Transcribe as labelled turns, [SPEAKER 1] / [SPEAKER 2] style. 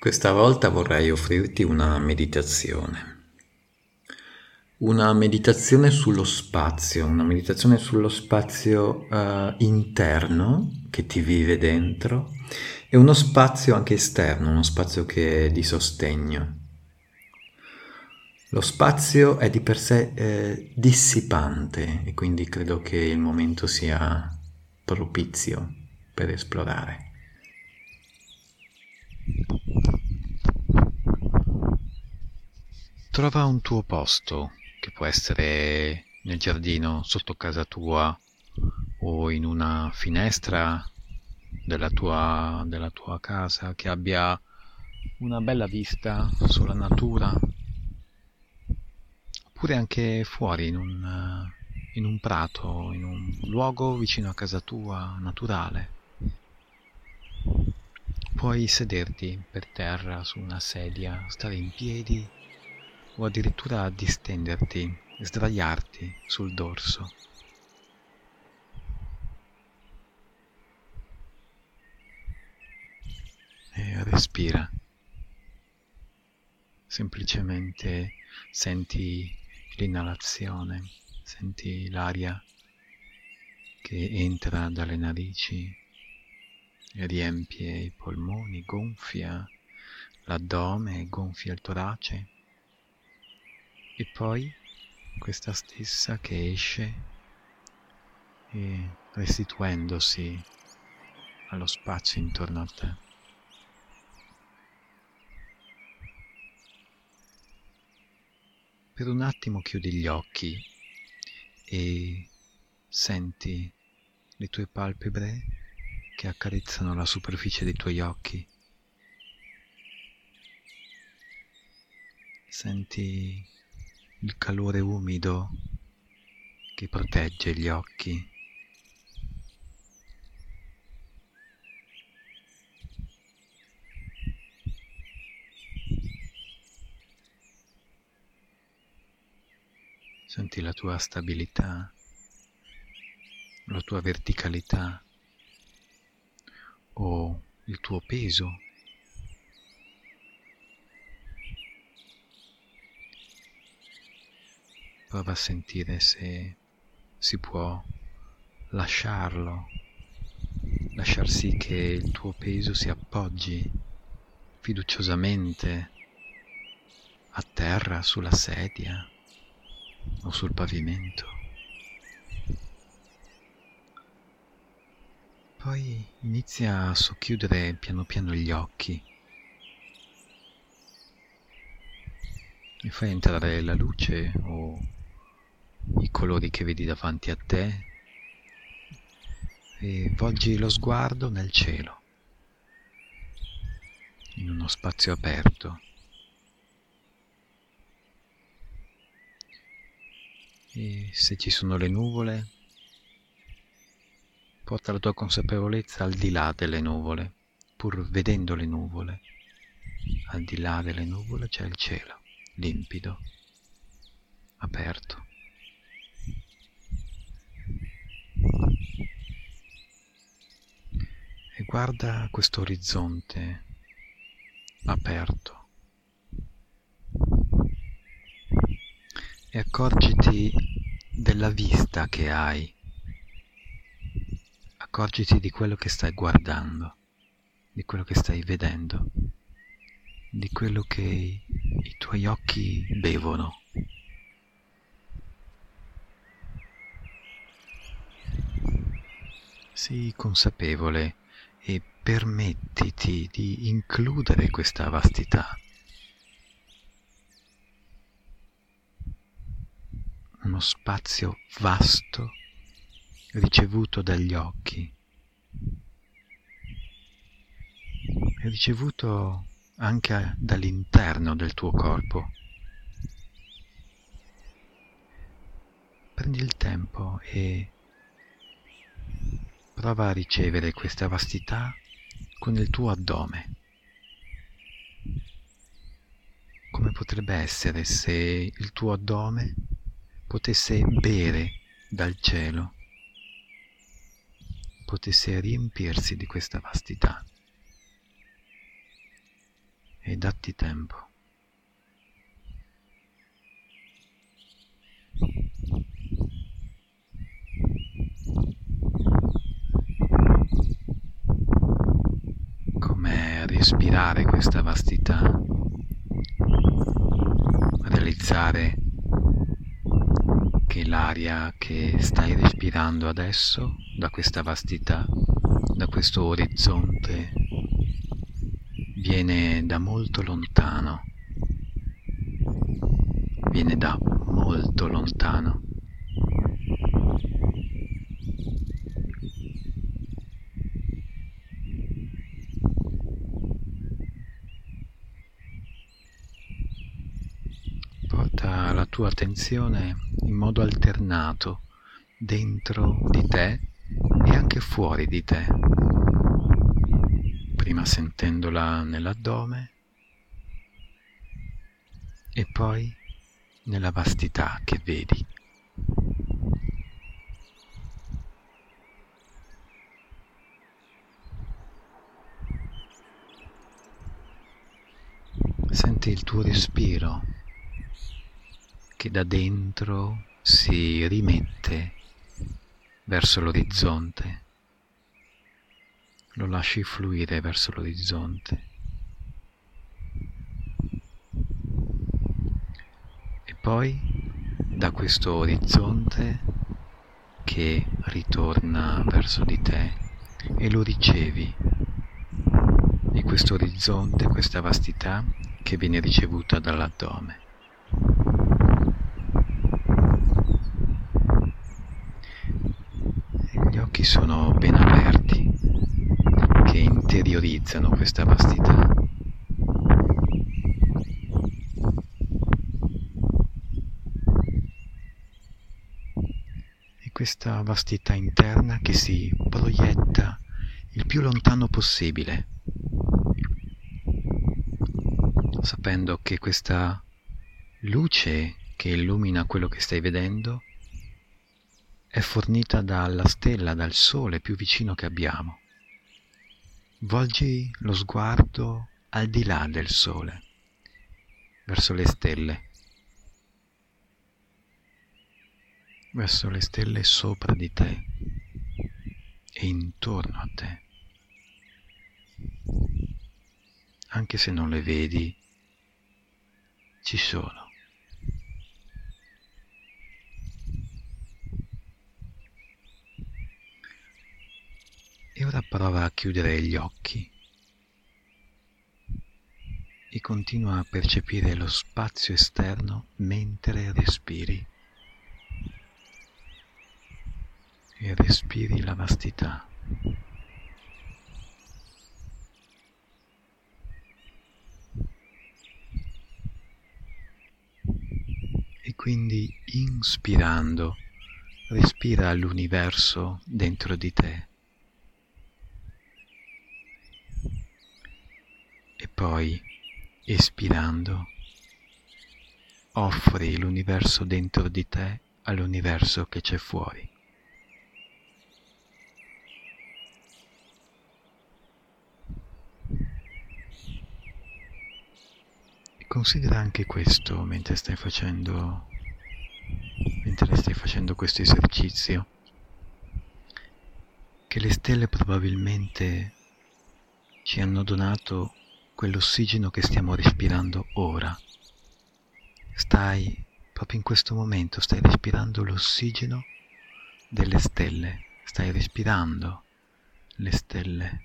[SPEAKER 1] Questa volta vorrei offrirti una meditazione. Una meditazione sullo spazio, una meditazione sullo spazio uh, interno che ti vive dentro e uno spazio anche esterno, uno spazio che è di sostegno. Lo spazio è di per sé eh, dissipante e quindi credo che il momento sia propizio per esplorare. Trova un tuo posto, che può essere nel giardino sotto casa tua o in una finestra della tua, della tua casa che abbia una bella vista sulla natura, oppure anche fuori in un, in un prato, in un luogo vicino a casa tua, naturale. Puoi sederti per terra su una sedia, stare in piedi o addirittura distenderti, sdraiarti sul dorso. E respira. Semplicemente senti l'inalazione, senti l'aria che entra dalle narici riempie i polmoni, gonfia l'addome, gonfia il torace e poi questa stessa che esce e restituendosi allo spazio intorno a te. Per un attimo chiudi gli occhi e senti le tue palpebre che accarezzano la superficie dei tuoi occhi. Senti il calore umido che protegge gli occhi. Senti la tua stabilità, la tua verticalità o il tuo peso. Prova a sentire se si può lasciarlo, lasciar sì che il tuo peso si appoggi fiduciosamente a terra, sulla sedia o sul pavimento. Poi inizia a socchiudere piano piano gli occhi e fai entrare la luce o i colori che vedi davanti a te e volgi lo sguardo nel cielo, in uno spazio aperto. E se ci sono le nuvole, Porta la tua consapevolezza al di là delle nuvole, pur vedendo le nuvole. Al di là delle nuvole c'è il cielo, limpido, aperto. E guarda questo orizzonte aperto e accorgiti della vista che hai accorgiti di quello che stai guardando, di quello che stai vedendo, di quello che i tuoi occhi bevono. Sii consapevole permettiti di includere questa vastità. Uno spazio vasto ricevuto dagli occhi, ricevuto anche dall'interno del tuo corpo. Prendi il tempo e prova a ricevere questa vastità con il tuo addome. Come potrebbe essere se il tuo addome potesse bere dal cielo potesse riempirsi di questa vastità. e datti tempo. Come respirare questa vastità, realizzare che l'aria che stai respirando adesso da questa vastità, da questo orizzonte, viene da molto lontano, viene da molto lontano. Porta la tua attenzione in modo alternato dentro di te e anche fuori di te, prima sentendola nell'addome e poi nella vastità che vedi. Senti il tuo respiro che da dentro si rimette verso l'orizzonte, lo lasci fluire verso l'orizzonte. E poi da questo orizzonte che ritorna verso di te e lo ricevi di questo orizzonte, questa vastità che viene ricevuta dall'addome. Occhi sono ben aperti, che interiorizzano questa vastità. E questa vastità interna che si proietta il più lontano possibile, sapendo che questa luce che illumina quello che stai vedendo è fornita dalla stella, dal sole più vicino che abbiamo. Volgi lo sguardo al di là del sole, verso le stelle, verso le stelle sopra di te e intorno a te. Anche se non le vedi, ci sono. E ora prova a chiudere gli occhi e continua a percepire lo spazio esterno mentre respiri. E respiri la vastità. E quindi inspirando, respira l'universo dentro di te. Poi, espirando, offri l'universo dentro di te all'universo che c'è fuori. considera anche questo mentre stai facendo mentre stai facendo questo esercizio che le stelle probabilmente ci hanno donato quell'ossigeno che stiamo respirando ora. Stai, proprio in questo momento, stai respirando l'ossigeno delle stelle, stai respirando le stelle.